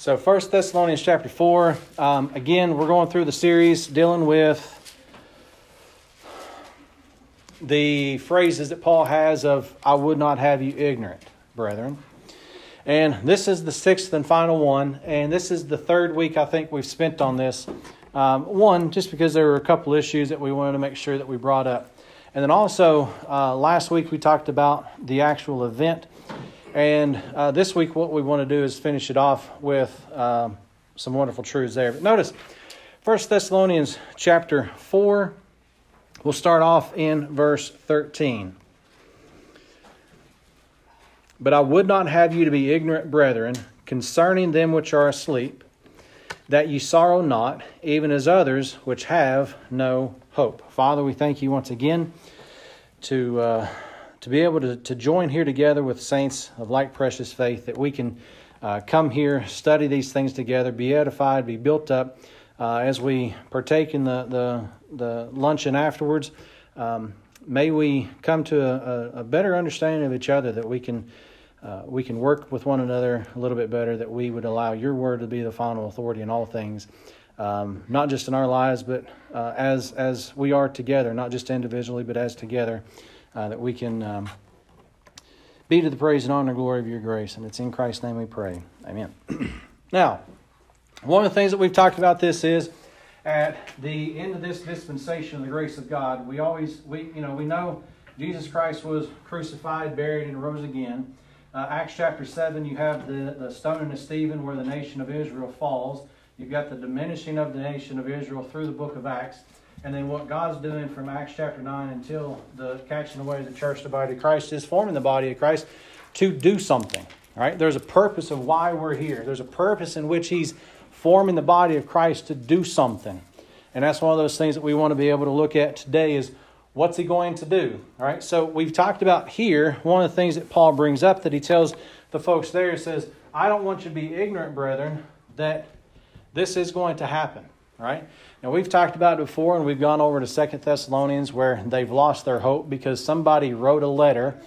So, First Thessalonians chapter 4. Um, again, we're going through the series dealing with the phrases that Paul has of, I would not have you ignorant, brethren. And this is the sixth and final one. And this is the third week I think we've spent on this. Um, one, just because there were a couple issues that we wanted to make sure that we brought up. And then also, uh, last week we talked about the actual event and uh, this week, what we want to do is finish it off with um, some wonderful truths there. But notice, 1 Thessalonians chapter 4, we'll start off in verse 13. But I would not have you to be ignorant, brethren, concerning them which are asleep, that ye sorrow not, even as others which have no hope. Father, we thank you once again to. Uh, to be able to, to join here together with saints of like precious faith, that we can uh, come here, study these things together, be edified, be built up uh, as we partake in the, the, the luncheon afterwards. Um, may we come to a, a, better understanding of each other, that we can, uh, we can work with one another a little bit better, that we would allow your word to be the final authority in all things. Um, not just in our lives, but uh, as as we are together, not just individually, but as together uh, that we can um, be to the praise and honor and glory of your grace. And it's in Christ's name we pray. Amen. now, one of the things that we've talked about this is at the end of this dispensation of the grace of God, we always, we, you know, we know Jesus Christ was crucified, buried, and rose again. Uh, Acts chapter 7, you have the, the stoning of Stephen where the nation of Israel falls. You've got the diminishing of the nation of Israel through the book of Acts and then what God's doing from Acts chapter 9 until the catching away of the church, the body of Christ, is forming the body of Christ to do something. Right? There's a purpose of why we're here. There's a purpose in which He's forming the body of Christ to do something. And that's one of those things that we want to be able to look at today is what's he going to do? All right. So we've talked about here, one of the things that Paul brings up that he tells the folks there he says, I don't want you to be ignorant, brethren, that this is going to happen. Right? Now, we've talked about it before, and we've gone over to Second Thessalonians where they've lost their hope because somebody wrote a letter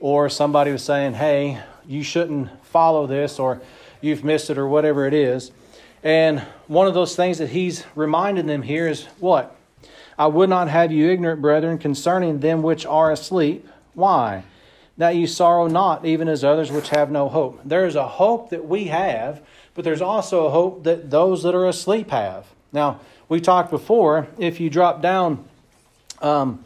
or somebody was saying, hey, you shouldn't follow this or you've missed it or whatever it is. And one of those things that he's reminding them here is what? I would not have you ignorant, brethren, concerning them which are asleep. Why? That you sorrow not, even as others which have no hope. There is a hope that we have, but there's also a hope that those that are asleep have. Now, we talked before, if you drop down, um,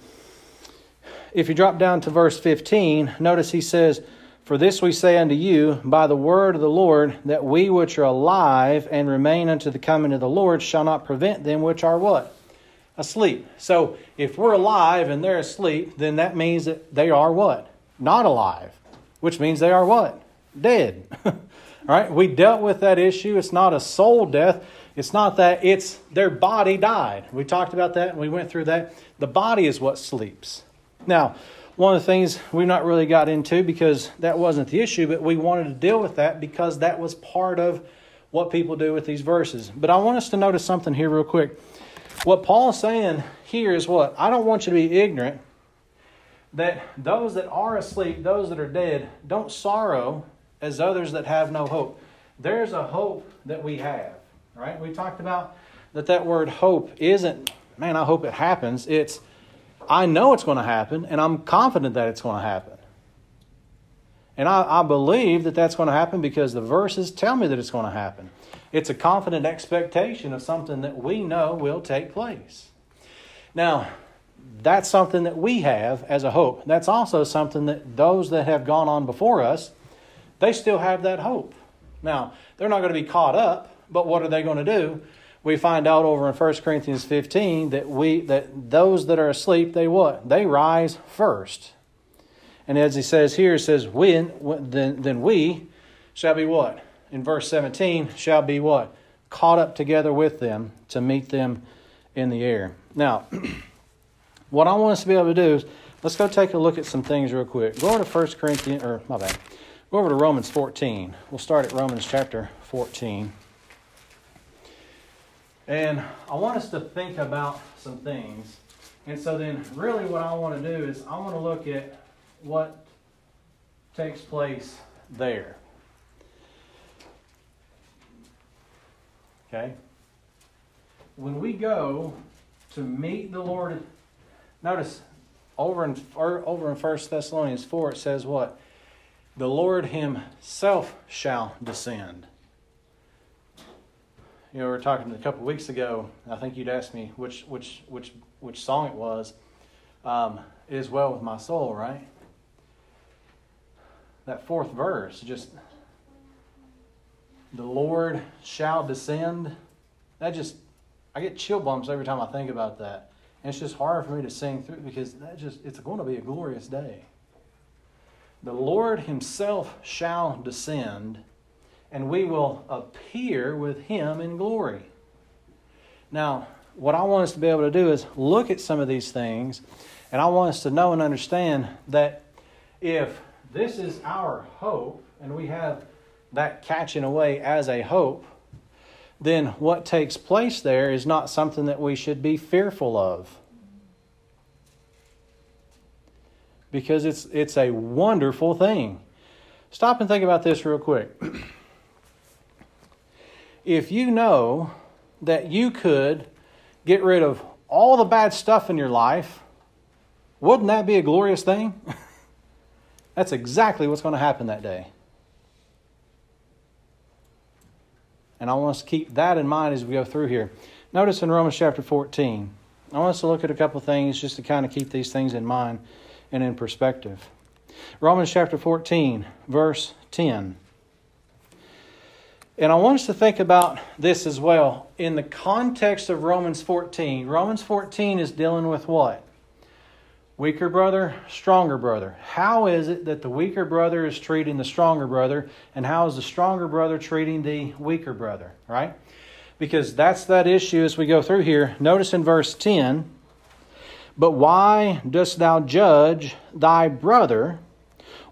if you drop down to verse 15, notice he says, For this we say unto you, by the word of the Lord, that we which are alive and remain unto the coming of the Lord shall not prevent them which are what? Asleep. So if we're alive and they're asleep, then that means that they are what? Not alive. Which means they are what? Dead. All right? We dealt with that issue. It's not a soul death. It's not that, it's their body died. We talked about that and we went through that. The body is what sleeps. Now, one of the things we've not really got into because that wasn't the issue, but we wanted to deal with that because that was part of what people do with these verses. But I want us to notice something here, real quick. What Paul's saying here is what? I don't want you to be ignorant that those that are asleep, those that are dead, don't sorrow as others that have no hope. There's a hope that we have right? We talked about that that word hope isn't, man, I hope it happens. It's, I know it's going to happen, and I'm confident that it's going to happen. And I, I believe that that's going to happen because the verses tell me that it's going to happen. It's a confident expectation of something that we know will take place. Now, that's something that we have as a hope. That's also something that those that have gone on before us, they still have that hope. Now, they're not going to be caught up but what are they going to do? We find out over in 1 Corinthians 15 that we that those that are asleep, they what? They rise first. And as he says here, it says, when, then, then we shall be what? In verse 17, shall be what? Caught up together with them to meet them in the air. Now, what I want us to be able to do is let's go take a look at some things real quick. Go over to 1 Corinthians, or my bad. Go over to Romans 14. We'll start at Romans chapter 14. And I want us to think about some things. And so then, really, what I want to do is I want to look at what takes place there. Okay? When we go to meet the Lord, notice over in over in First Thessalonians four it says what? The Lord Himself shall descend. You know, we were talking a couple weeks ago. I think you'd asked me which which which which song it was. Um, it is well with my soul, right? That fourth verse, just the Lord shall descend. That just I get chill bumps every time I think about that. And it's just hard for me to sing through because that just it's going to be a glorious day. The Lord himself shall descend and we will appear with him in glory. Now, what I want us to be able to do is look at some of these things, and I want us to know and understand that if this is our hope, and we have that catching away as a hope, then what takes place there is not something that we should be fearful of. Because it's, it's a wonderful thing. Stop and think about this real quick. if you know that you could get rid of all the bad stuff in your life, wouldn't that be a glorious thing? That's exactly what's going to happen that day. And I want us to keep that in mind as we go through here. Notice in Romans chapter 14, I want us to look at a couple things just to kind of keep these things in mind and in perspective. Romans chapter 14, verse 10. And I want us to think about this as well. In the context of Romans 14, Romans 14 is dealing with what? Weaker brother, stronger brother. How is it that the weaker brother is treating the stronger brother, and how is the stronger brother treating the weaker brother, right? Because that's that issue as we go through here. Notice in verse 10 But why dost thou judge thy brother,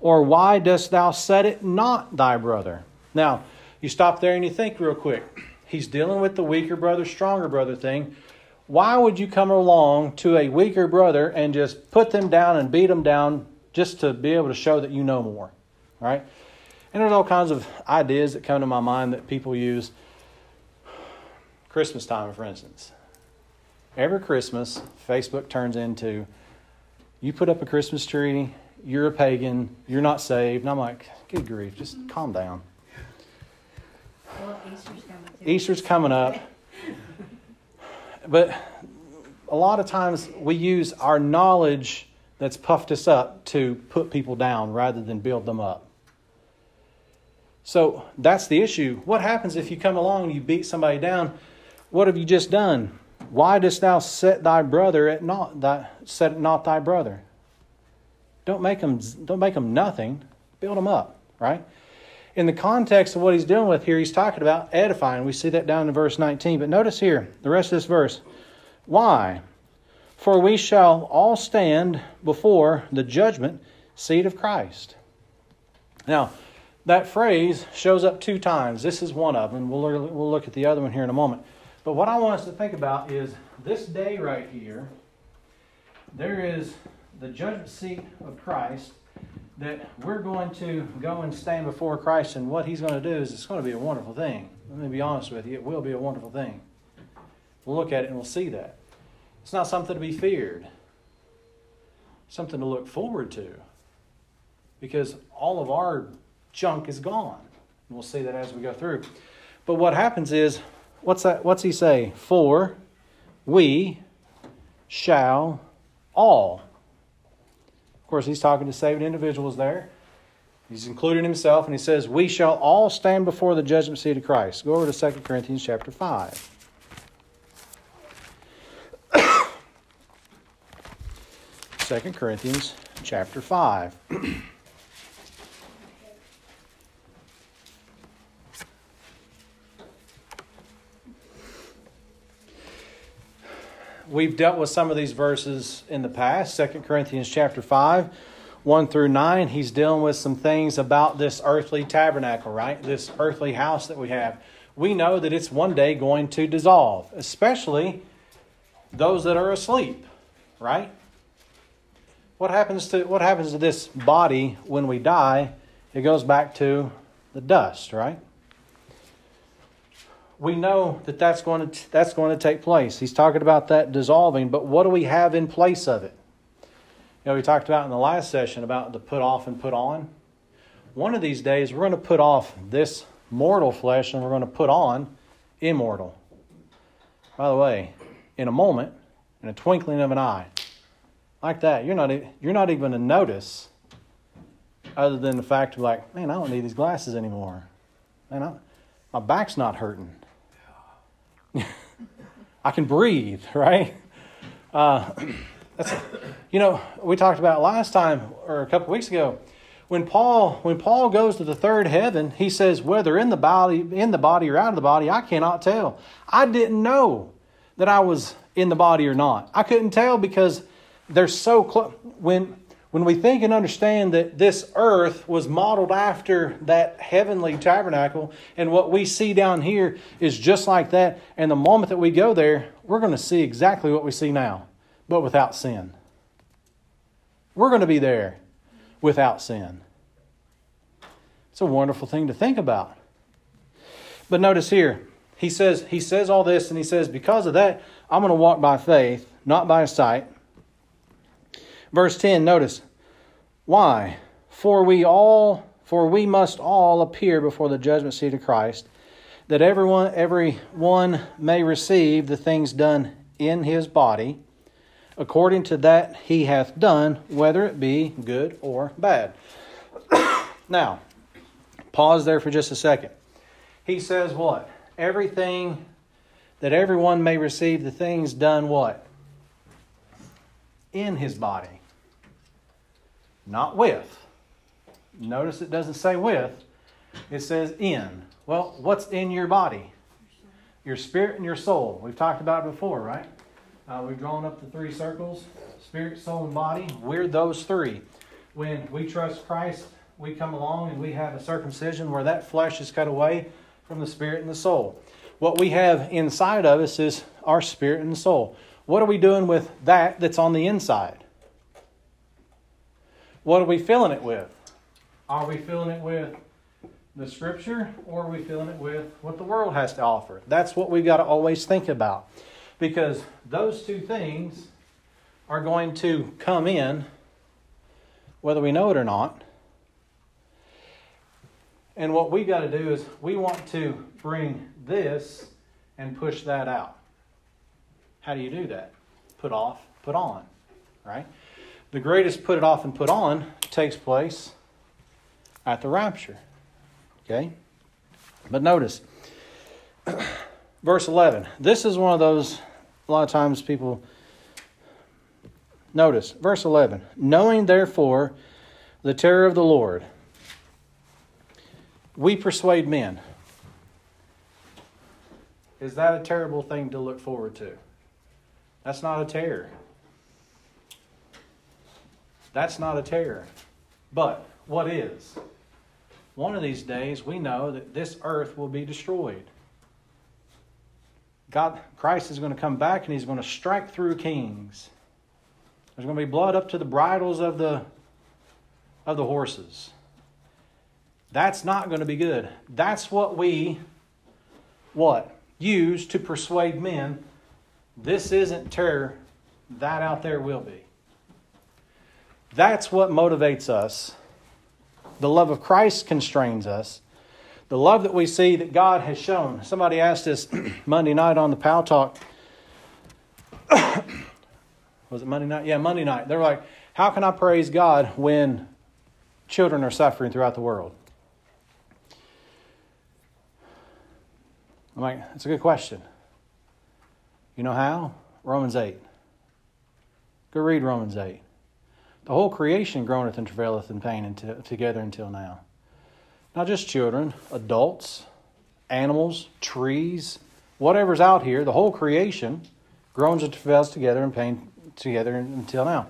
or why dost thou set it not thy brother? Now, you stop there and you think real quick. He's dealing with the weaker brother, stronger brother thing. Why would you come along to a weaker brother and just put them down and beat them down just to be able to show that you know more? Right? And there's all kinds of ideas that come to my mind that people use. Christmas time, for instance. Every Christmas, Facebook turns into you put up a Christmas tree, you're a pagan, you're not saved. And I'm like, good grief, just calm down. Easter's coming. Easter's coming up. But a lot of times we use our knowledge that's puffed us up to put people down rather than build them up. So that's the issue. What happens if you come along and you beat somebody down? What have you just done? Why dost thou set thy brother at not thy set not thy brother? Don't make them don't make them nothing. Build them up, right? In the context of what he's dealing with here, he's talking about edifying. We see that down in verse 19. But notice here, the rest of this verse. Why? For we shall all stand before the judgment seat of Christ. Now, that phrase shows up two times. This is one of them. We'll, we'll look at the other one here in a moment. But what I want us to think about is this day right here, there is the judgment seat of Christ that we're going to go and stand before Christ, and what He's going to do is it's going to be a wonderful thing. Let me be honest with you, it will be a wonderful thing. We'll look at it and we'll see that. It's not something to be feared, something to look forward to, because all of our junk is gone. And we'll see that as we go through. But what happens is, what's that? What's he say? For we shall all course, he's talking to saved individuals there. He's including himself, and he says, We shall all stand before the judgment seat of Christ. Go over to 2 Corinthians chapter 5. Second Corinthians chapter 5. we've dealt with some of these verses in the past. Second Corinthians chapter 5, 1 through 9. He's dealing with some things about this earthly tabernacle, right? This earthly house that we have. We know that it's one day going to dissolve, especially those that are asleep, right? What happens to what happens to this body when we die? It goes back to the dust, right? We know that that's going to that's going to take place. He's talking about that dissolving, but what do we have in place of it? You know, we talked about in the last session about the put off and put on. One of these days, we're going to put off this mortal flesh and we're going to put on immortal. By the way, in a moment, in a twinkling of an eye, like that, you're not you're not even to notice, other than the fact of like, man, I don't need these glasses anymore. Man, I, my back's not hurting. I can breathe, right? Uh, that's, you know, we talked about last time or a couple weeks ago when Paul when Paul goes to the third heaven, he says, whether in the body in the body or out of the body, I cannot tell. I didn't know that I was in the body or not. I couldn't tell because they're so close. When when we think and understand that this earth was modeled after that heavenly tabernacle, and what we see down here is just like that, and the moment that we go there, we're going to see exactly what we see now, but without sin. We're going to be there without sin. It's a wonderful thing to think about. But notice here, he says he says all this and he says because of that I'm going to walk by faith, not by sight. Verse 10, notice, why? For we all for we must all appear before the judgment seat of Christ, that everyone every one may receive the things done in his body, according to that he hath done, whether it be good or bad. now, pause there for just a second. He says what? Everything that everyone may receive the things done what? In his body not with. Notice it doesn't say with, it says in. Well, what's in your body? Your spirit and your soul. We've talked about it before, right? Uh, we've drawn up the three circles spirit, soul, and body. We're those three. When we trust Christ, we come along and we have a circumcision where that flesh is cut away from the spirit and the soul. What we have inside of us is our spirit and soul. What are we doing with that that's on the inside? What are we filling it with? Are we filling it with the scripture or are we filling it with what the world has to offer? That's what we've got to always think about. Because those two things are going to come in whether we know it or not. And what we've got to do is we want to bring this and push that out. How do you do that? Put off, put on, right? The greatest put it off and put on takes place at the rapture. Okay? But notice, verse 11. This is one of those, a lot of times people. Notice, verse 11. Knowing therefore the terror of the Lord, we persuade men. Is that a terrible thing to look forward to? That's not a terror. That's not a terror. But what is? One of these days, we know that this earth will be destroyed. God, Christ is going to come back and he's going to strike through kings. There's going to be blood up to the bridles of the of the horses. That's not going to be good. That's what we what? Use to persuade men this isn't terror, that out there will be. That's what motivates us. The love of Christ constrains us. The love that we see that God has shown. Somebody asked us Monday night on the Paltalk. was it Monday night? Yeah, Monday night. They're like, how can I praise God when children are suffering throughout the world? I'm like, that's a good question. You know how? Romans 8. Go read Romans 8. The whole creation groaneth and travaileth in pain until, together until now. Not just children, adults, animals, trees, whatever's out here, the whole creation groans and travails together in pain together until now.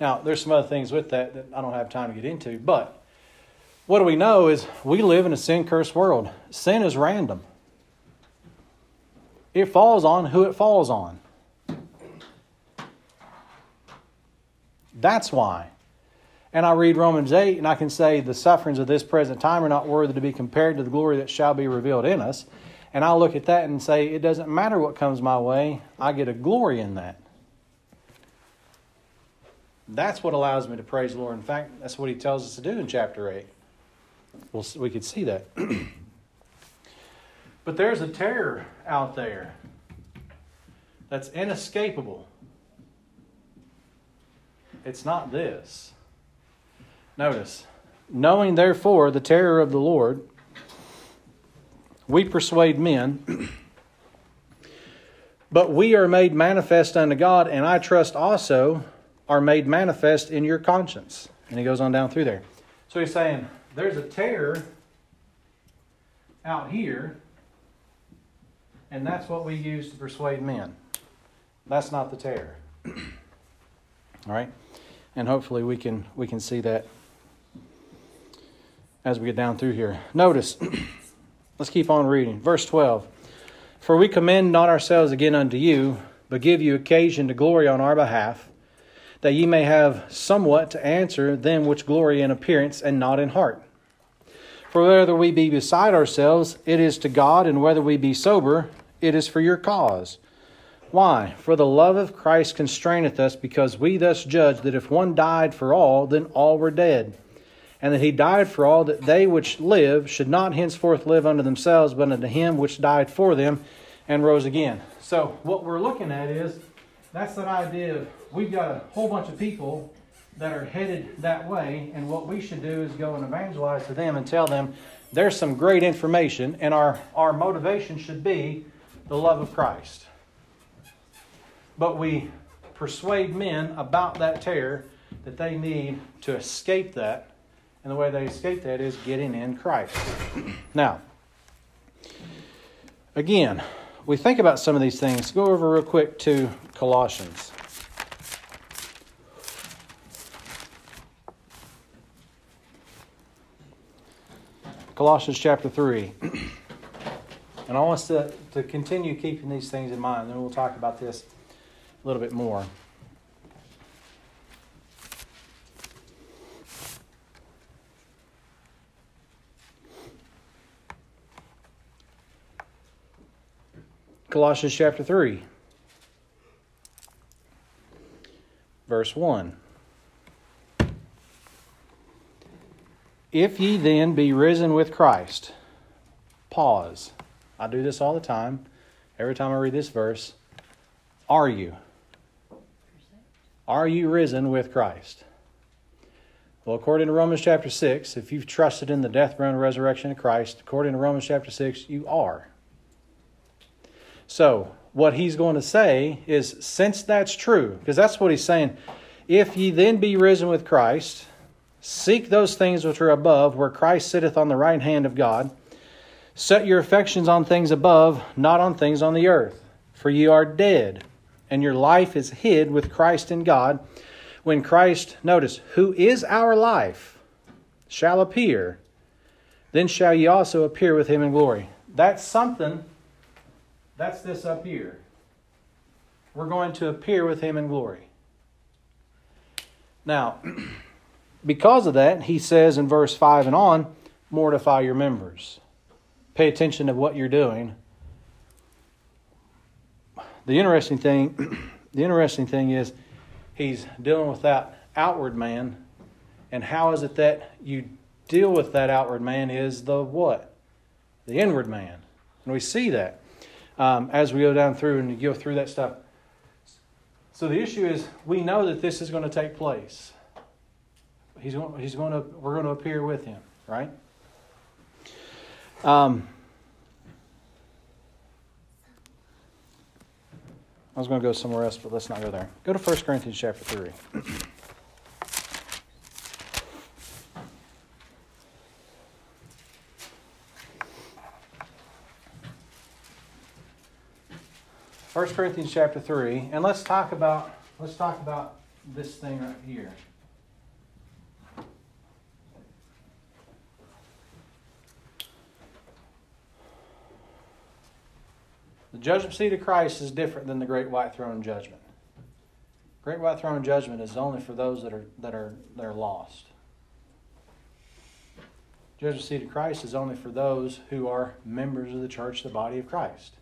Now, there's some other things with that that I don't have time to get into, but what do we know is we live in a sin cursed world. Sin is random, it falls on who it falls on. That's why. And I read Romans 8 and I can say the sufferings of this present time are not worthy to be compared to the glory that shall be revealed in us. And I look at that and say, it doesn't matter what comes my way, I get a glory in that. That's what allows me to praise the Lord. In fact, that's what he tells us to do in chapter 8. Well, we could see that. but there's a terror out there that's inescapable. It's not this. Notice, knowing therefore the terror of the Lord, we persuade men, but we are made manifest unto God, and I trust also are made manifest in your conscience. And he goes on down through there. So he's saying, there's a terror out here, and that's what we use to persuade men. That's not the terror. All right? And hopefully we can we can see that as we get down through here. Notice, let's keep on reading. Verse 12. For we commend not ourselves again unto you, but give you occasion to glory on our behalf, that ye may have somewhat to answer them which glory in appearance and not in heart. For whether we be beside ourselves, it is to God, and whether we be sober, it is for your cause. Why? For the love of Christ constraineth us, because we thus judge that if one died for all, then all were dead. And that he died for all, that they which live should not henceforth live unto themselves, but unto him which died for them and rose again. So, what we're looking at is that's that idea of we've got a whole bunch of people that are headed that way, and what we should do is go and evangelize to them and tell them there's some great information, and our, our motivation should be the love of Christ. But we persuade men about that terror that they need to escape that, and the way they escape that is getting in Christ. now, again, we think about some of these things. Go over real quick to Colossians. Colossians chapter 3. And I want us to, to continue keeping these things in mind. Then we'll talk about this a little bit more. Colossians chapter 3, verse 1. If ye then be risen with Christ, pause. I do this all the time. Every time I read this verse, are you? Are you risen with Christ? Well, according to Romans chapter 6, if you've trusted in the death, burial, and resurrection of Christ, according to Romans chapter 6, you are. So, what he's going to say is, since that's true, because that's what he's saying, if ye then be risen with Christ, Seek those things which are above, where Christ sitteth on the right hand of God. Set your affections on things above, not on things on the earth. For ye are dead, and your life is hid with Christ in God. When Christ, notice, who is our life, shall appear, then shall ye also appear with him in glory. That's something, that's this up here. We're going to appear with him in glory. Now, because of that, he says in verse 5 and on, mortify your members. Pay attention to what you're doing. The interesting thing, the interesting thing is he's dealing with that outward man. And how is it that you deal with that outward man is the what? The inward man. And we see that um, as we go down through and go through that stuff. So the issue is we know that this is going to take place he's going, he's going to, we're going to appear with him, right? Um, I was going to go somewhere else, but let's not go there. Go to 1 Corinthians chapter 3. First Corinthians chapter 3, and let's talk about let's talk about this thing right here. The judgment seat of Christ is different than the great white throne judgment. Great white throne judgment is only for those that are that are that are lost. Judgment seat of Christ is only for those who are members of the church, the body of Christ.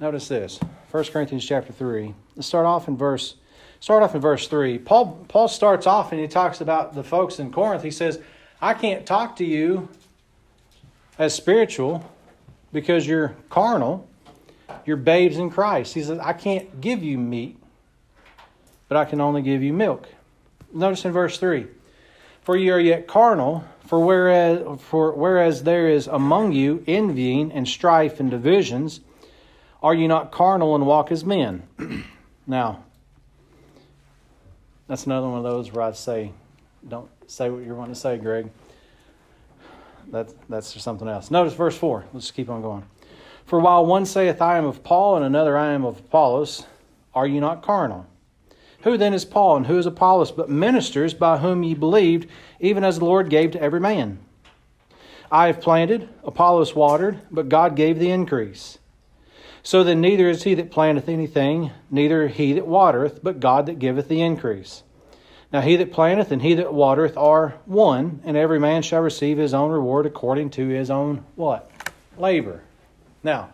Notice this. 1 Corinthians chapter 3. Let's start off in verse start off in verse 3. Paul Paul starts off and he talks about the folks in Corinth. He says, "I can't talk to you as spiritual because you're carnal. You're babes in Christ." He says, "I can't give you meat, but I can only give you milk." Notice in verse 3. For you are yet carnal, for whereas for whereas there is among you envying and strife and divisions, are you not carnal and walk as men? now, that's another one of those where I'd say, don't say what you're wanting to say, Greg. That, that's something else. Notice verse 4. Let's keep on going. For while one saith, I am of Paul, and another, I am of Apollos, are you not carnal? Who then is Paul, and who is Apollos, but ministers by whom ye believed, even as the Lord gave to every man? I have planted, Apollos watered, but God gave the increase. So then neither is he that planteth anything, neither he that watereth, but God that giveth the increase. Now he that planteth and he that watereth are one, and every man shall receive his own reward according to his own what? Labor. Now,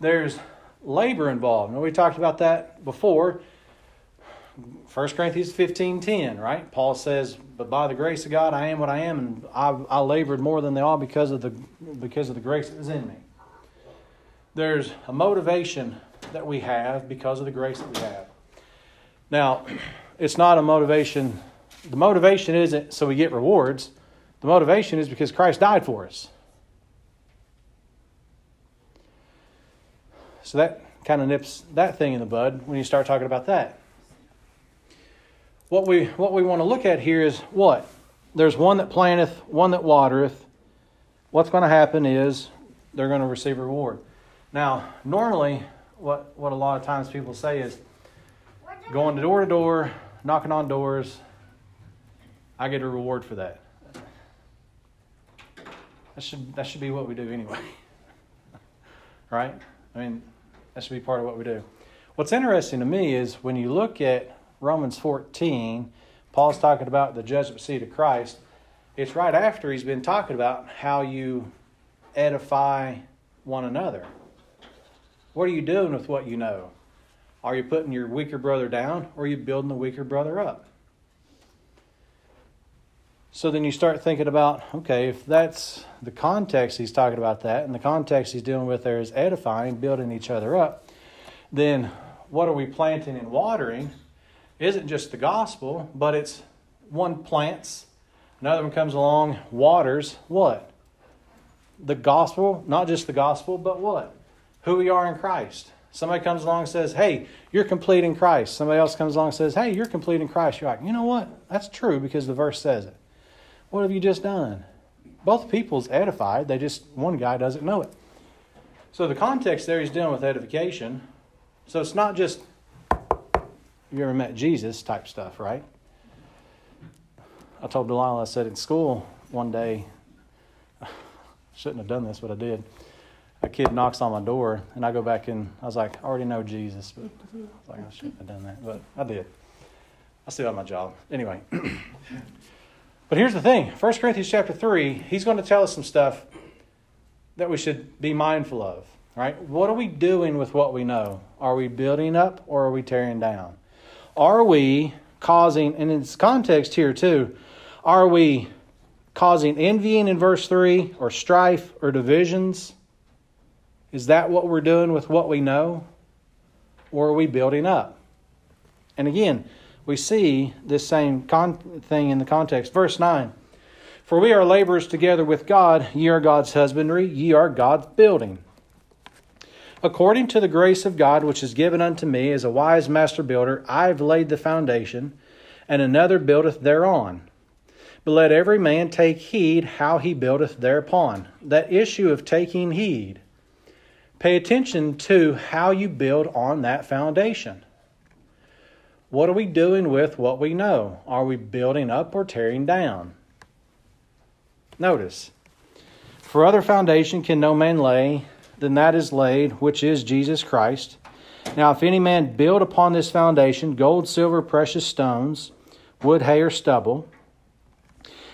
there's labor involved. Now we talked about that before. 1 Corinthians 15:10, right? Paul says, "But by the grace of God I am what I am, and I, I labored more than they all because of the because of the grace that was in me." there's a motivation that we have because of the grace that we have. Now, it's not a motivation. The motivation isn't so we get rewards. The motivation is because Christ died for us. So that kind of nips that thing in the bud when you start talking about that. What we what we want to look at here is what? There's one that planteth, one that watereth. What's going to happen is they're going to receive reward. Now, normally, what, what a lot of times people say is going to door to door, knocking on doors, I get a reward for that. That should, that should be what we do anyway. right? I mean, that should be part of what we do. What's interesting to me is when you look at Romans 14, Paul's talking about the judgment seat of Christ. It's right after he's been talking about how you edify one another. What are you doing with what you know? Are you putting your weaker brother down or are you building the weaker brother up? So then you start thinking about okay, if that's the context he's talking about that, and the context he's dealing with there is edifying, building each other up, then what are we planting and watering? Isn't just the gospel, but it's one plants, another one comes along, waters what? The gospel, not just the gospel, but what? who we are in Christ. Somebody comes along and says, Hey, you're complete in Christ. Somebody else comes along and says, Hey, you're complete in Christ. You're like, You know what? That's true because the verse says it. What have you just done? Both people's edified, they just, one guy doesn't know it. So the context there he's dealing with edification. So it's not just, you ever met Jesus type stuff, right? I told Delilah, I said in school one day, shouldn't have done this, but I did a kid knocks on my door and I go back and I was like, I already know Jesus, but I like, I shouldn't have done that, but I did. I still have my job. Anyway. but here's the thing 1 Corinthians chapter 3, he's going to tell us some stuff that we should be mindful of. Right? What are we doing with what we know? Are we building up or are we tearing down? Are we causing, and in its context here too, are we causing envying in verse 3 or strife or divisions? Is that what we're doing with what we know? Or are we building up? And again, we see this same con- thing in the context. Verse 9 For we are laborers together with God, ye are God's husbandry, ye are God's building. According to the grace of God which is given unto me as a wise master builder, I have laid the foundation, and another buildeth thereon. But let every man take heed how he buildeth thereupon. That issue of taking heed Pay attention to how you build on that foundation. What are we doing with what we know? Are we building up or tearing down? Notice, for other foundation can no man lay than that is laid, which is Jesus Christ. Now, if any man build upon this foundation gold, silver, precious stones, wood, hay, or stubble,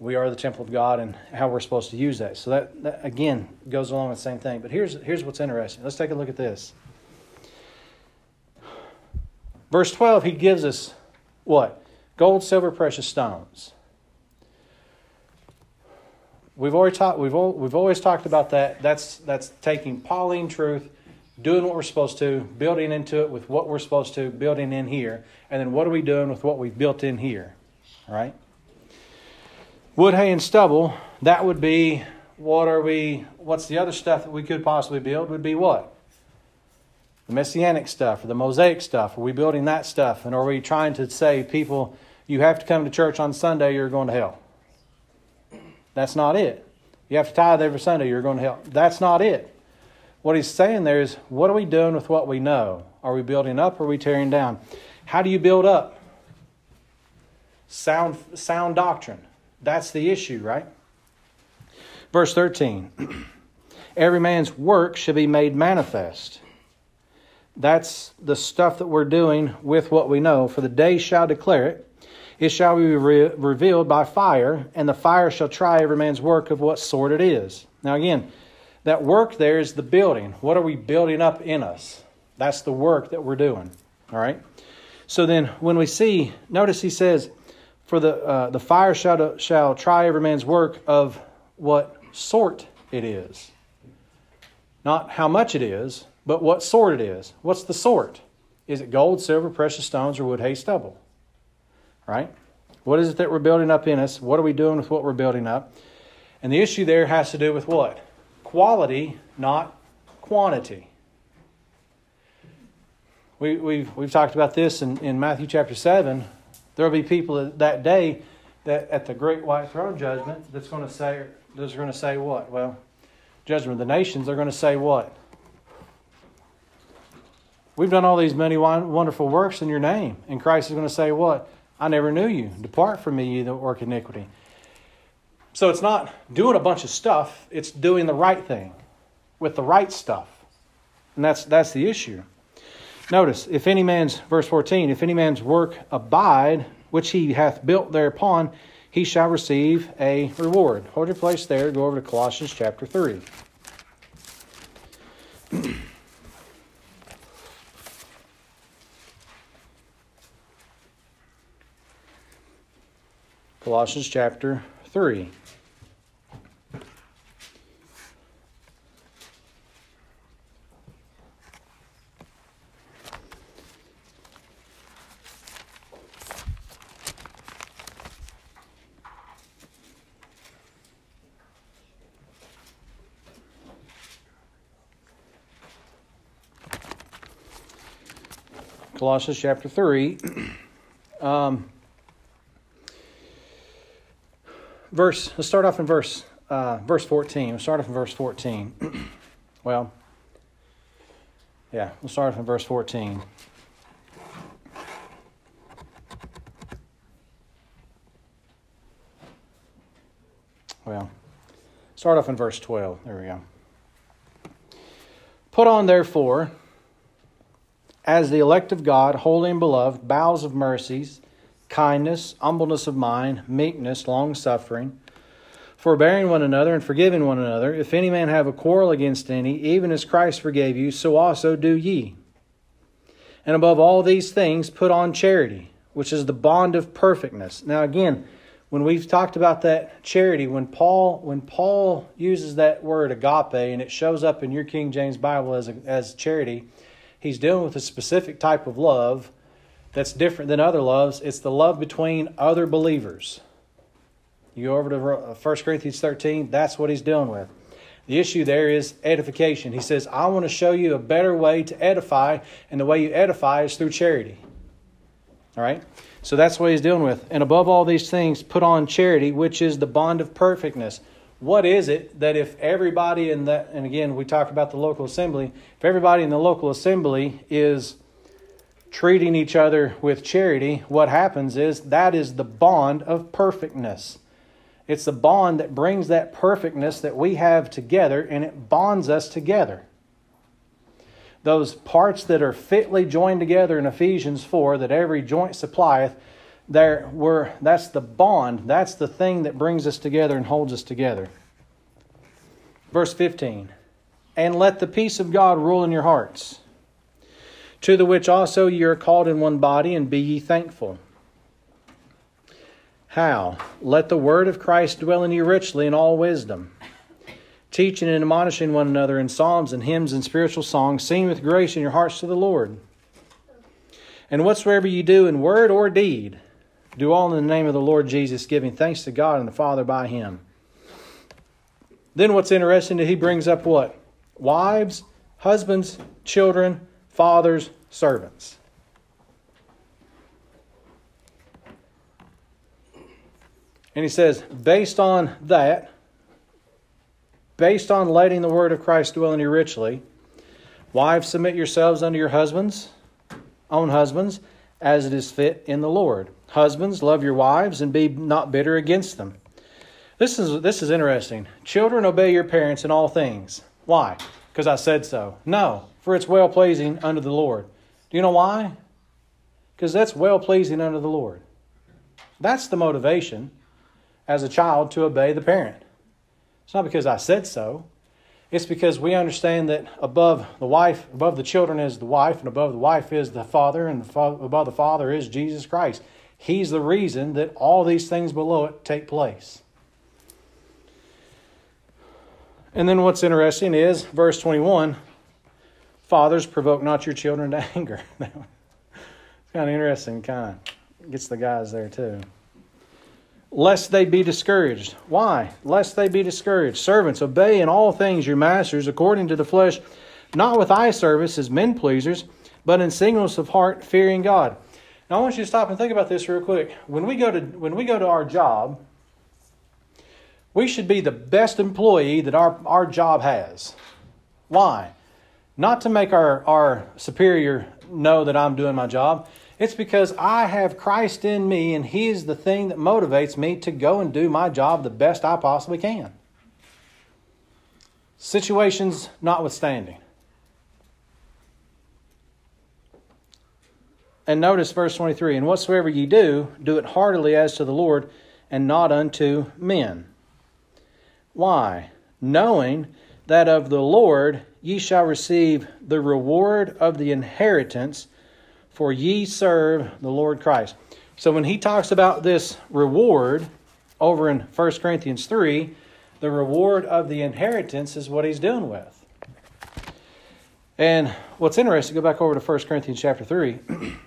we are the temple of God and how we're supposed to use that. So that, that again goes along with the same thing. But here's here's what's interesting. Let's take a look at this. Verse 12, he gives us what? Gold, silver, precious stones. We've already talked we've all, we've always talked about that. That's that's taking Pauline truth, doing what we're supposed to, building into it with what we're supposed to, building in here, and then what are we doing with what we've built in here? All right? Wood, hay, and stubble, that would be what are we, what's the other stuff that we could possibly build? Would be what? The messianic stuff or the mosaic stuff. Are we building that stuff? And are we trying to say, people, you have to come to church on Sunday, you're going to hell? That's not it. You have to tithe every Sunday, you're going to hell. That's not it. What he's saying there is, what are we doing with what we know? Are we building up or are we tearing down? How do you build up? Sound, sound doctrine. That's the issue, right? Verse 13 Every man's work should be made manifest. That's the stuff that we're doing with what we know. For the day shall declare it. It shall be re- revealed by fire, and the fire shall try every man's work of what sort it is. Now, again, that work there is the building. What are we building up in us? That's the work that we're doing. All right? So then, when we see, notice he says, for the, uh, the fire shall, shall try every man's work of what sort it is. Not how much it is, but what sort it is. What's the sort? Is it gold, silver, precious stones, or wood, hay, stubble? Right? What is it that we're building up in us? What are we doing with what we're building up? And the issue there has to do with what? Quality, not quantity. We, we've, we've talked about this in, in Matthew chapter 7 there will be people that day that at the great white throne judgment that's going to say that's going to say what? Well, judgment of the nations, they're going to say what? We've done all these many wonderful works in your name. And Christ is going to say what? I never knew you. Depart from me, you that work iniquity. So it's not doing a bunch of stuff, it's doing the right thing with the right stuff. And that's that's the issue. Notice, if any man's, verse 14, if any man's work abide, which he hath built thereupon, he shall receive a reward. Hold your place there. Go over to Colossians chapter 3. Colossians chapter 3. Colossians chapter 3. Um, verse, let's start off in verse, uh, verse 14. We'll start off in verse 14. well, yeah, we'll start off in verse 14. Well, start off in verse 12. There we go. Put on, therefore, as the elect of God, holy and beloved, bowels of mercies, kindness, humbleness of mind, meekness, long suffering, forbearing one another and forgiving one another. If any man have a quarrel against any, even as Christ forgave you, so also do ye. And above all these things, put on charity, which is the bond of perfectness. Now, again, when we've talked about that charity, when Paul when Paul uses that word agape and it shows up in your King James Bible as as charity, he's dealing with a specific type of love that's different than other loves. It's the love between other believers. You go over to 1 uh, Corinthians 13, that's what he's dealing with. The issue there is edification. He says, I want to show you a better way to edify, and the way you edify is through charity. All right? So that's what he's dealing with. And above all these things, put on charity, which is the bond of perfectness. What is it that if everybody in that, and again, we talk about the local assembly, if everybody in the local assembly is treating each other with charity, what happens is that is the bond of perfectness. It's the bond that brings that perfectness that we have together and it bonds us together. Those parts that are fitly joined together in Ephesians 4 that every joint supplieth, there were that's the bond, that's the thing that brings us together and holds us together. Verse 15. And let the peace of God rule in your hearts to the which also ye are called in one body, and be ye thankful. How? Let the word of Christ dwell in you richly in all wisdom, teaching and admonishing one another in psalms and hymns and spiritual songs, singing with grace in your hearts to the Lord. And whatsoever ye do in word or deed, do all in the name of the Lord Jesus, giving thanks to God and the Father by him. Then what's interesting that he brings up what? Wives, husbands, children, fathers, servants. And he says, based on that, based on letting the word of Christ dwell in you richly, wives, submit yourselves unto your husbands, own husbands, as it is fit in the Lord. Husbands, love your wives and be not bitter against them. This is this is interesting. Children, obey your parents in all things. Why? Because I said so. No for it's well pleasing unto the Lord. Do you know why? Because that's well pleasing unto the Lord. That's the motivation as a child to obey the parent. It's not because I said so. It's because we understand that above the wife, above the children is the wife, and above the wife is the father, and the fa- above the father is Jesus Christ. He's the reason that all these things below it take place. And then what's interesting is verse 21 Fathers, provoke not your children to anger. it's kind of interesting, kind of gets the guys there too. Lest they be discouraged. Why? Lest they be discouraged. Servants, obey in all things your masters according to the flesh, not with eye service as men pleasers, but in singleness of heart, fearing God. Now I want you to stop and think about this real quick. When we go to when we go to our job, we should be the best employee that our, our job has. Why? Not to make our, our superior know that I'm doing my job. It's because I have Christ in me, and He is the thing that motivates me to go and do my job the best I possibly can. Situations notwithstanding. And notice verse 23 And whatsoever ye do, do it heartily as to the Lord, and not unto men. Why? Knowing that of the Lord ye shall receive the reward of the inheritance, for ye serve the Lord Christ. So when he talks about this reward over in 1 Corinthians 3, the reward of the inheritance is what he's doing with. And what's interesting, go back over to 1 Corinthians chapter 3.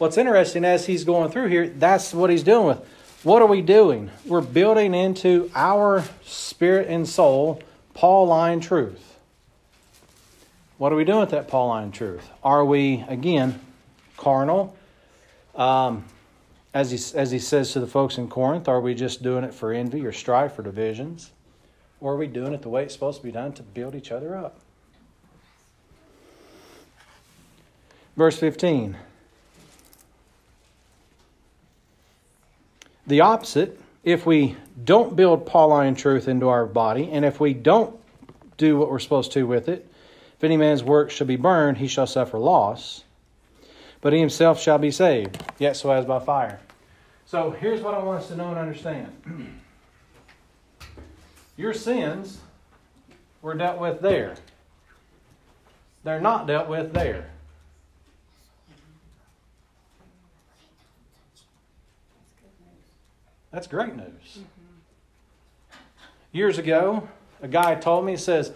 what's interesting as he's going through here, that's what he's doing with. What are we doing? We're building into our spirit and soul Pauline truth. What are we doing with that Pauline truth? Are we, again, carnal? Um, as, he, as he says to the folks in Corinth, are we just doing it for envy or strife or divisions? Or are we doing it the way it's supposed to be done to build each other up? Verse 15. The opposite, if we don't build Pauline truth into our body, and if we don't do what we're supposed to with it, if any man's work shall be burned, he shall suffer loss, but he himself shall be saved, yet so as by fire. So here's what I want us to know and understand your sins were dealt with there, they're not dealt with there. That's great news. Years ago, a guy told me, he says,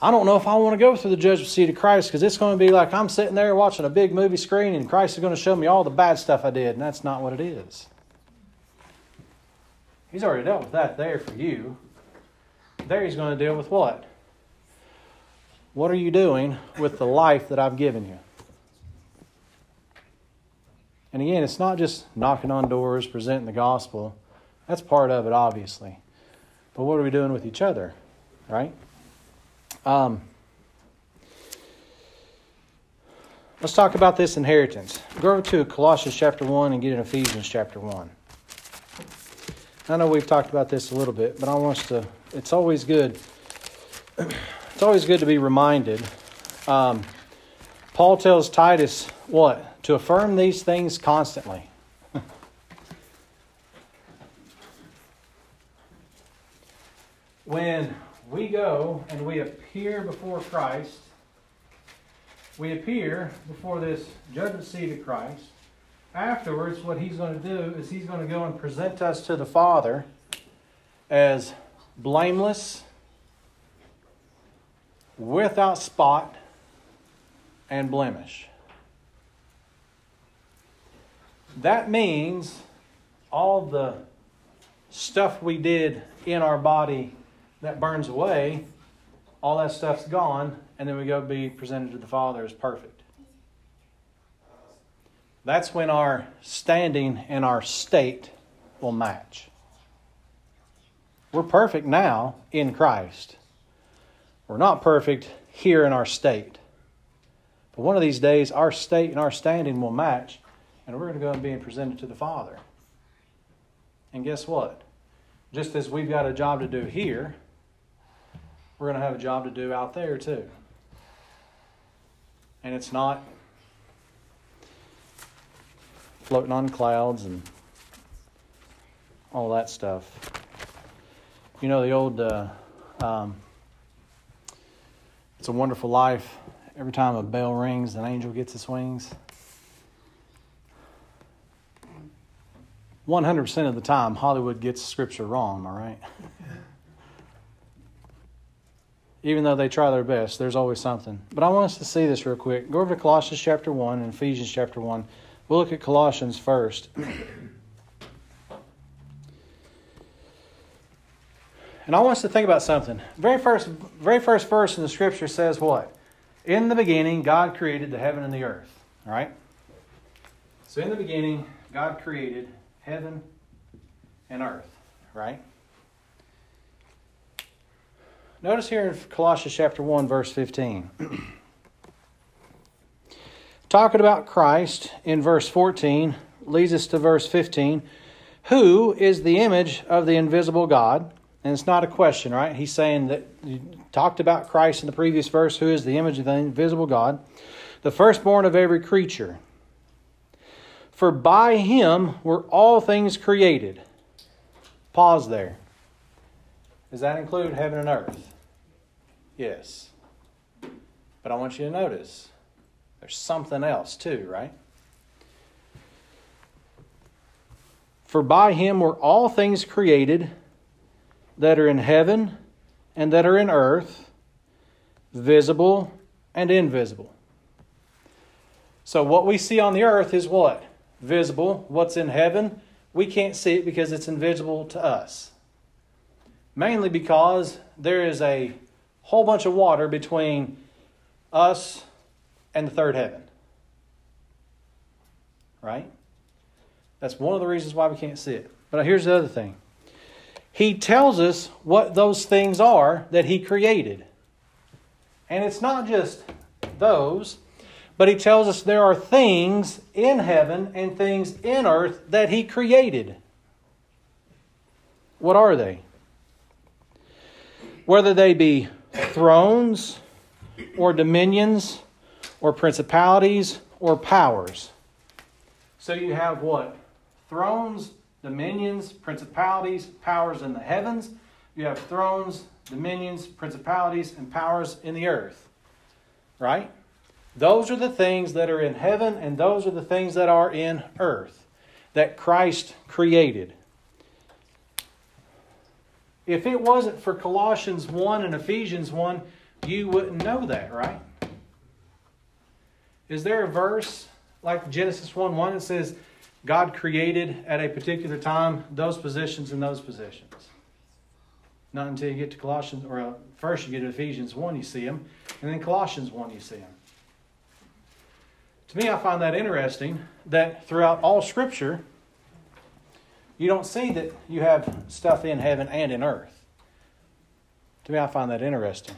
I don't know if I want to go through the judgment seat of Christ because it's going to be like I'm sitting there watching a big movie screen and Christ is going to show me all the bad stuff I did, and that's not what it is. He's already dealt with that there for you. There he's going to deal with what? What are you doing with the life that I've given you? And again, it's not just knocking on doors, presenting the gospel. That's part of it, obviously. But what are we doing with each other? Right? Um, let's talk about this inheritance. Go over to Colossians chapter 1 and get in Ephesians chapter 1. I know we've talked about this a little bit, but I want us to, it's always good. It's always good to be reminded. Um, Paul tells Titus what? To affirm these things constantly. when we go and we appear before Christ, we appear before this judgment seat of Christ. Afterwards, what he's going to do is he's going to go and present us to the Father as blameless, without spot, and blemish. That means all the stuff we did in our body that burns away, all that stuff's gone, and then we go be presented to the Father as perfect. That's when our standing and our state will match. We're perfect now in Christ. We're not perfect here in our state. But one of these days, our state and our standing will match, and we're going to go and be presented to the Father. And guess what? Just as we've got a job to do here, we're going to have a job to do out there too. And it's not floating on clouds and all that stuff. You know, the old, uh, um, It's a Wonderful Life, every time a bell rings, an angel gets its wings. 100% of the time, Hollywood gets scripture wrong, all right? Even though they try their best, there's always something. But I want us to see this real quick. Go over to Colossians chapter 1 and Ephesians chapter 1. We'll look at Colossians first. And I want us to think about something. Very first, very first verse in the scripture says what? In the beginning, God created the heaven and the earth. All right? So in the beginning, God created heaven and earth. Right? Notice here in Colossians chapter 1, verse 15. Talking about Christ in verse 14 leads us to verse 15. Who is the image of the invisible God? And it's not a question, right? He's saying that you talked about Christ in the previous verse, who is the image of the invisible God, the firstborn of every creature. For by him were all things created. Pause there. Does that include heaven and earth? Yes. But I want you to notice there's something else too, right? For by him were all things created that are in heaven and that are in earth, visible and invisible. So, what we see on the earth is what? Visible. What's in heaven? We can't see it because it's invisible to us. Mainly because there is a whole bunch of water between us and the third heaven. Right? That's one of the reasons why we can't see it. But here's the other thing He tells us what those things are that He created. And it's not just those, but He tells us there are things in heaven and things in earth that He created. What are they? Whether they be thrones or dominions or principalities or powers. So you have what? Thrones, dominions, principalities, powers in the heavens. You have thrones, dominions, principalities, and powers in the earth. Right? Those are the things that are in heaven, and those are the things that are in earth that Christ created. If it wasn't for Colossians 1 and Ephesians 1, you wouldn't know that, right? Is there a verse like Genesis 1 1 that says God created at a particular time those positions and those positions? Not until you get to Colossians, or first you get to Ephesians 1, you see them, and then Colossians 1, you see them. To me, I find that interesting that throughout all Scripture, you don't see that you have stuff in heaven and in earth. To me, I find that interesting.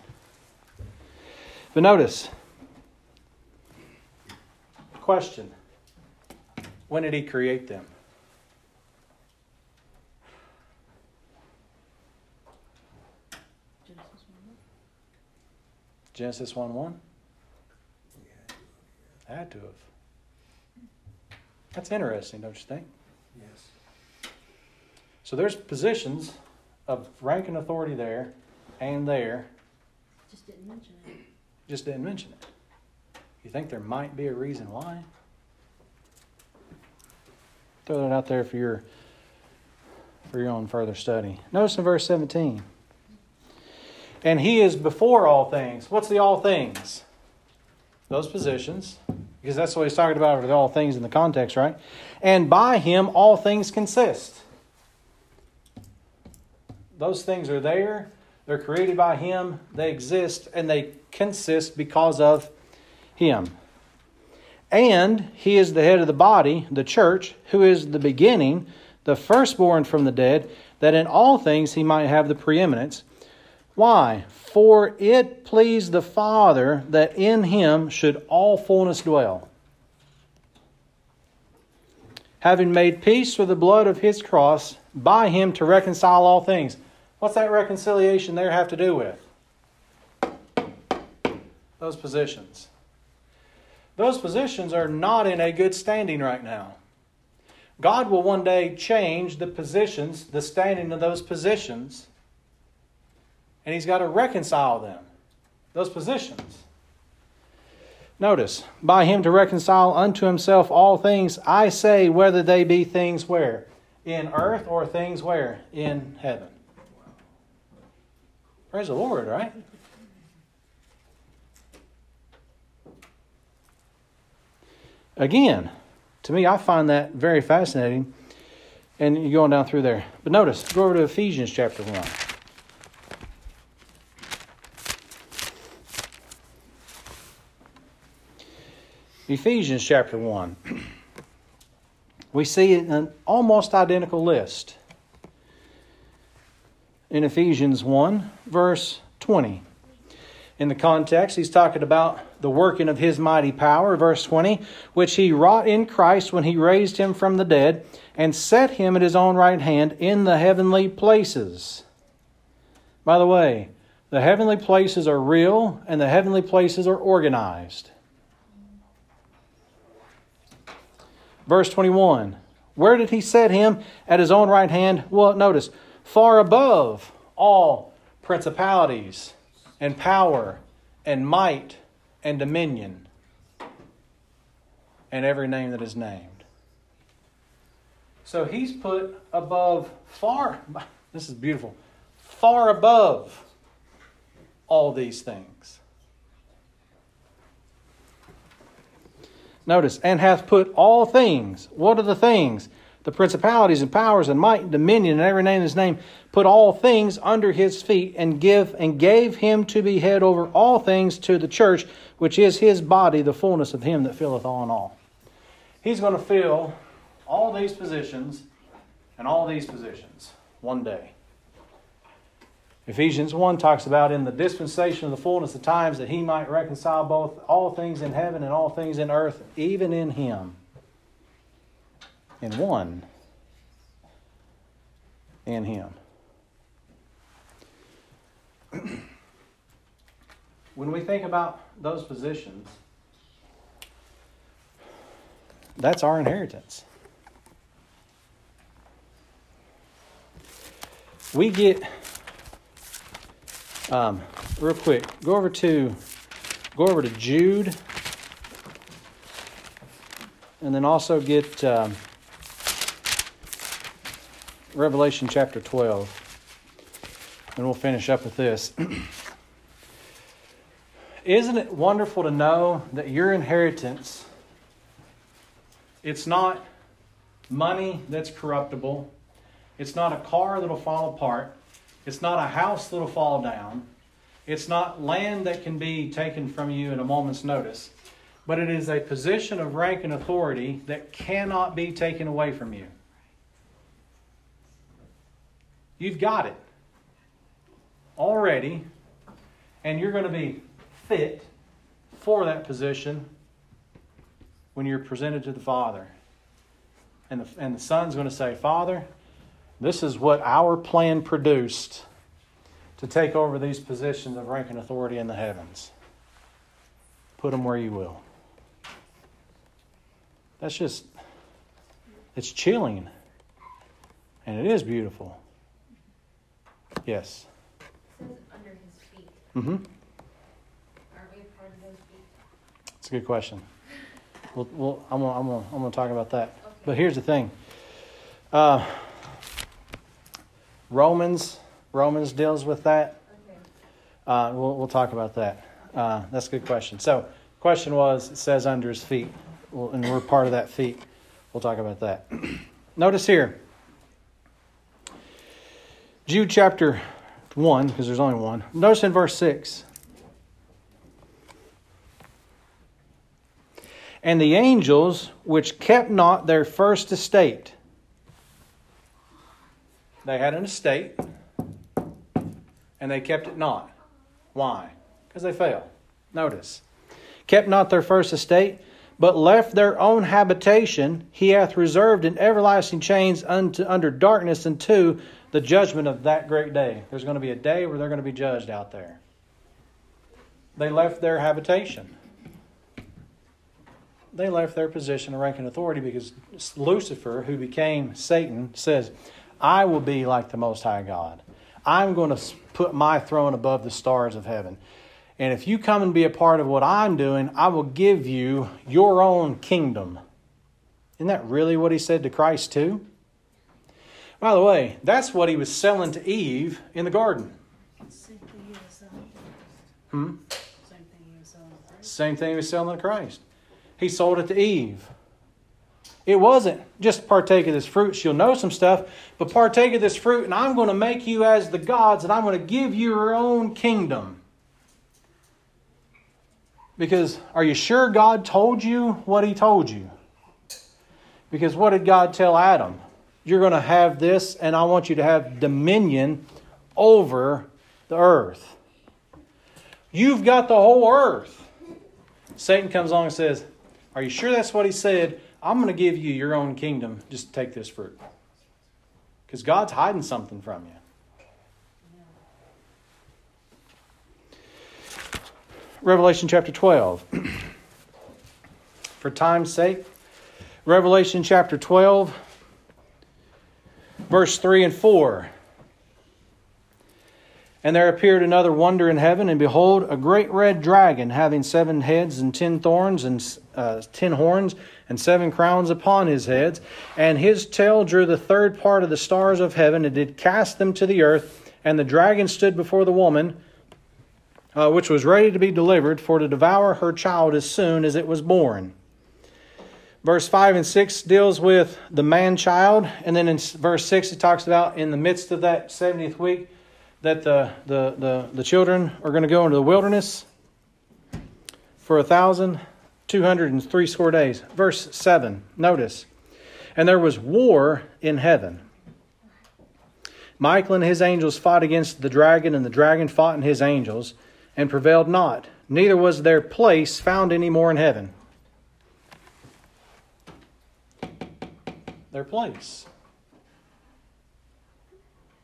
But notice, question When did he create them? Genesis 1 1? Had to have. That's interesting, don't you think? Yes. So there's positions of rank and authority there and there. Just didn't mention it. Just didn't mention it. You think there might be a reason why? Throw that out there for your for your own further study. Notice in verse 17. And he is before all things. What's the all things? Those positions. Because that's what he's talking about with all things in the context, right? And by him all things consist. Those things are there. They're created by him. They exist and they consist because of him. And he is the head of the body, the church, who is the beginning, the firstborn from the dead, that in all things he might have the preeminence. Why? For it pleased the Father that in him should all fullness dwell. Having made peace with the blood of his cross, by him to reconcile all things. What's that reconciliation there have to do with? Those positions. Those positions are not in a good standing right now. God will one day change the positions, the standing of those positions and he's got to reconcile them, those positions. Notice, by him to reconcile unto himself all things, I say, whether they be things where? In earth or things where? In heaven. Praise the Lord, right? Again, to me, I find that very fascinating. And you're going down through there. But notice, go over to Ephesians chapter 1. Ephesians chapter 1. We see an almost identical list in Ephesians 1, verse 20. In the context, he's talking about the working of his mighty power, verse 20, which he wrought in Christ when he raised him from the dead and set him at his own right hand in the heavenly places. By the way, the heavenly places are real and the heavenly places are organized. Verse 21. Where did he set him? At his own right hand. Well, notice, far above all principalities and power and might and dominion and every name that is named. So he's put above, far, this is beautiful, far above all these things. Notice, and hath put all things. What are the things? The principalities and powers and might and dominion and every name in his name, put all things under his feet and give and gave him to be head over all things to the church, which is his body, the fullness of him that filleth all in all. He's going to fill all these positions and all these positions one day. Ephesians 1 talks about in the dispensation of the fullness of times that he might reconcile both all things in heaven and all things in earth, even in him. In one. In him. when we think about those positions, that's our inheritance. We get um, real quick, go over to go over to Jude, and then also get um, Revelation chapter twelve, and we'll finish up with this. Isn't it wonderful to know that your inheritance it's not money that's corruptible. It's not a car that'll fall apart. It's not a house that'll fall down. It's not land that can be taken from you at a moment's notice. But it is a position of rank and authority that cannot be taken away from you. You've got it. already, and you're going to be fit for that position when you're presented to the Father. And the, and the Son's going to say, Father, this is what our plan produced to take over these positions of rank and authority in the heavens. Put them where you will. That's just, it's chilling. And it is beautiful. Yes. Under his feet. Mm-hmm. Aren't we part of feet? It's a good question. We'll, we'll, I'm gonna, I'm gonna, I'm gonna talk about that. Okay. But here's the thing. Uh, Romans, Romans deals with that. Uh, we'll, we'll talk about that. Uh, that's a good question. So, question was, it says under his feet, well, and we're part of that feet. We'll talk about that. Notice here, Jude chapter 1, because there's only one. Notice in verse 6. And the angels which kept not their first estate. They had an estate, and they kept it not. Why? Because they fell. Notice. Kept not their first estate, but left their own habitation, he hath reserved in everlasting chains unto, under darkness unto the judgment of that great day. There's going to be a day where they're going to be judged out there. They left their habitation. They left their position of rank and authority because Lucifer, who became Satan, says, I will be like the Most High God. I'm going to put my throne above the stars of heaven. And if you come and be a part of what I'm doing, I will give you your own kingdom. Isn't that really what he said to Christ, too? By the way, that's what he was selling to Eve in the garden. Same thing you were selling. Hmm? Same thing you were selling. Right? Same thing he was selling to Christ. He sold it to Eve. It wasn't just partake of this fruit, she'll know some stuff, but partake of this fruit, and I'm going to make you as the gods, and I'm going to give you your own kingdom. Because are you sure God told you what He told you? Because what did God tell Adam? You're going to have this, and I want you to have dominion over the earth. You've got the whole earth. Satan comes along and says, Are you sure that's what He said? I'm going to give you your own kingdom. Just take this fruit. Because God's hiding something from you. Revelation chapter 12. For time's sake, Revelation chapter 12, verse 3 and 4. And there appeared another wonder in heaven, and behold, a great red dragon, having seven heads and ten thorns and uh, ten horns and seven crowns upon his heads. And his tail drew the third part of the stars of heaven, and did cast them to the earth. And the dragon stood before the woman, uh, which was ready to be delivered, for to devour her child as soon as it was born. Verse 5 and 6 deals with the man child. And then in verse 6, it talks about in the midst of that 70th week that the, the, the, the children are going to go into the wilderness for a thousand two hundred and three score days. Verse 7, notice. And there was war in heaven. Michael and his angels fought against the dragon, and the dragon fought and his angels, and prevailed not. Neither was their place found any more in heaven. Their place.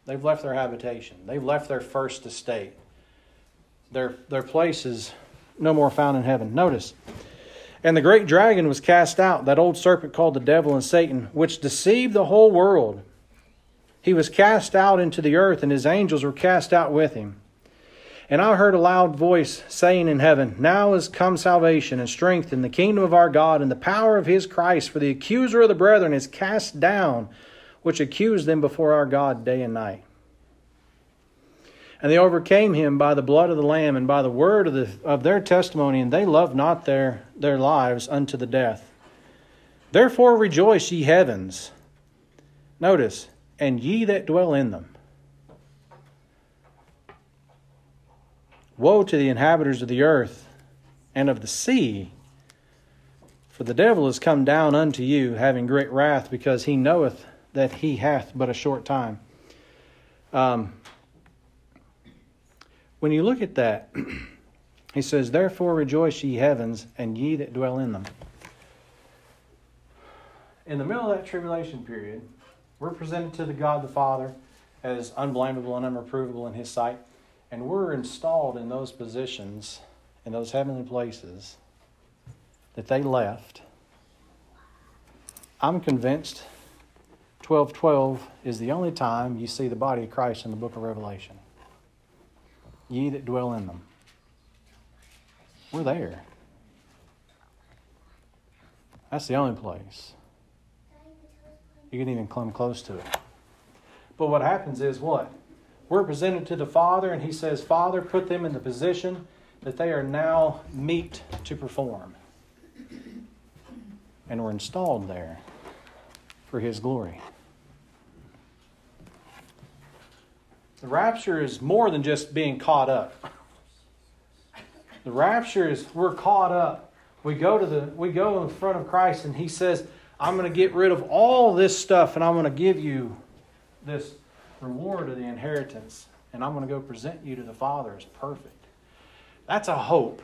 They've left their habitation. They've left their first estate. Their, their place is no more found in heaven. Notice. And the great dragon was cast out, that old serpent called the devil and Satan, which deceived the whole world. He was cast out into the earth, and his angels were cast out with him. And I heard a loud voice saying in heaven, Now is come salvation and strength in the kingdom of our God and the power of his Christ, for the accuser of the brethren is cast down, which accused them before our God day and night. And they overcame him by the blood of the Lamb and by the word of, the, of their testimony, and they loved not their, their lives unto the death. Therefore rejoice, ye heavens. Notice, and ye that dwell in them. Woe to the inhabitants of the earth and of the sea, for the devil is come down unto you, having great wrath, because he knoweth that he hath but a short time. Um, when you look at that, he says, Therefore rejoice, ye heavens, and ye that dwell in them. In the middle of that tribulation period, we're presented to the God the Father as unblameable and unreprovable in his sight, and we're installed in those positions, in those heavenly places that they left. I'm convinced 1212 is the only time you see the body of Christ in the book of Revelation. Ye that dwell in them. We're there. That's the only place. You can even come close to it. But what happens is what? We're presented to the Father, and He says, Father, put them in the position that they are now meet to perform. And we're installed there for His glory. The rapture is more than just being caught up. The rapture is we're caught up. We go to the we go in front of Christ and he says, I'm going to get rid of all this stuff and I'm going to give you this reward of the inheritance and I'm going to go present you to the Father as perfect. That's a hope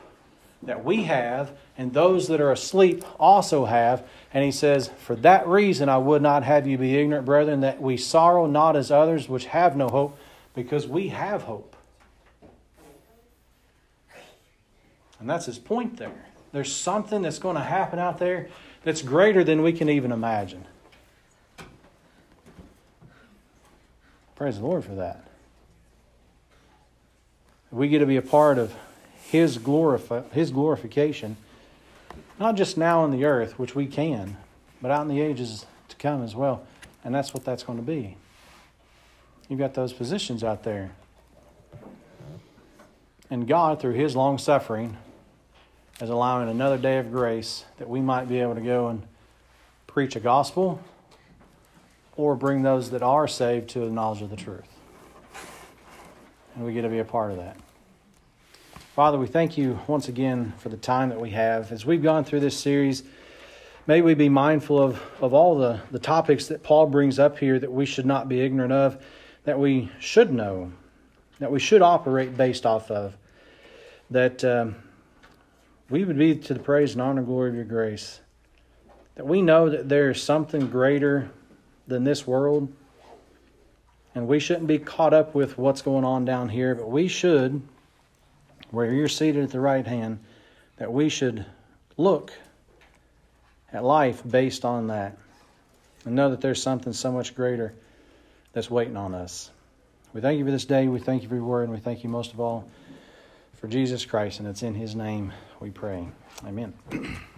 that we have and those that are asleep also have. And he says, For that reason I would not have you be ignorant, brethren, that we sorrow not as others which have no hope, because we have hope. And that's his point there. There's something that's going to happen out there that's greater than we can even imagine. Praise the Lord for that. We get to be a part of His, His glorification, not just now on the earth, which we can, but out in the ages to come as well. And that's what that's going to be. You've got those positions out there. And God, through His long suffering, is allowing another day of grace that we might be able to go and preach a gospel or bring those that are saved to the knowledge of the truth. And we get to be a part of that. Father, we thank you once again for the time that we have. As we've gone through this series, may we be mindful of, of all the, the topics that Paul brings up here that we should not be ignorant of, that we should know, that we should operate based off of, that um, we would be to the praise and honor and glory of your grace. That we know that there is something greater than this world, and we shouldn't be caught up with what's going on down here, but we should, where you're seated at the right hand, that we should look at life based on that and know that there's something so much greater that's waiting on us. We thank you for this day. We thank you for your word, and we thank you most of all for Jesus Christ, and it's in his name we pray. Amen.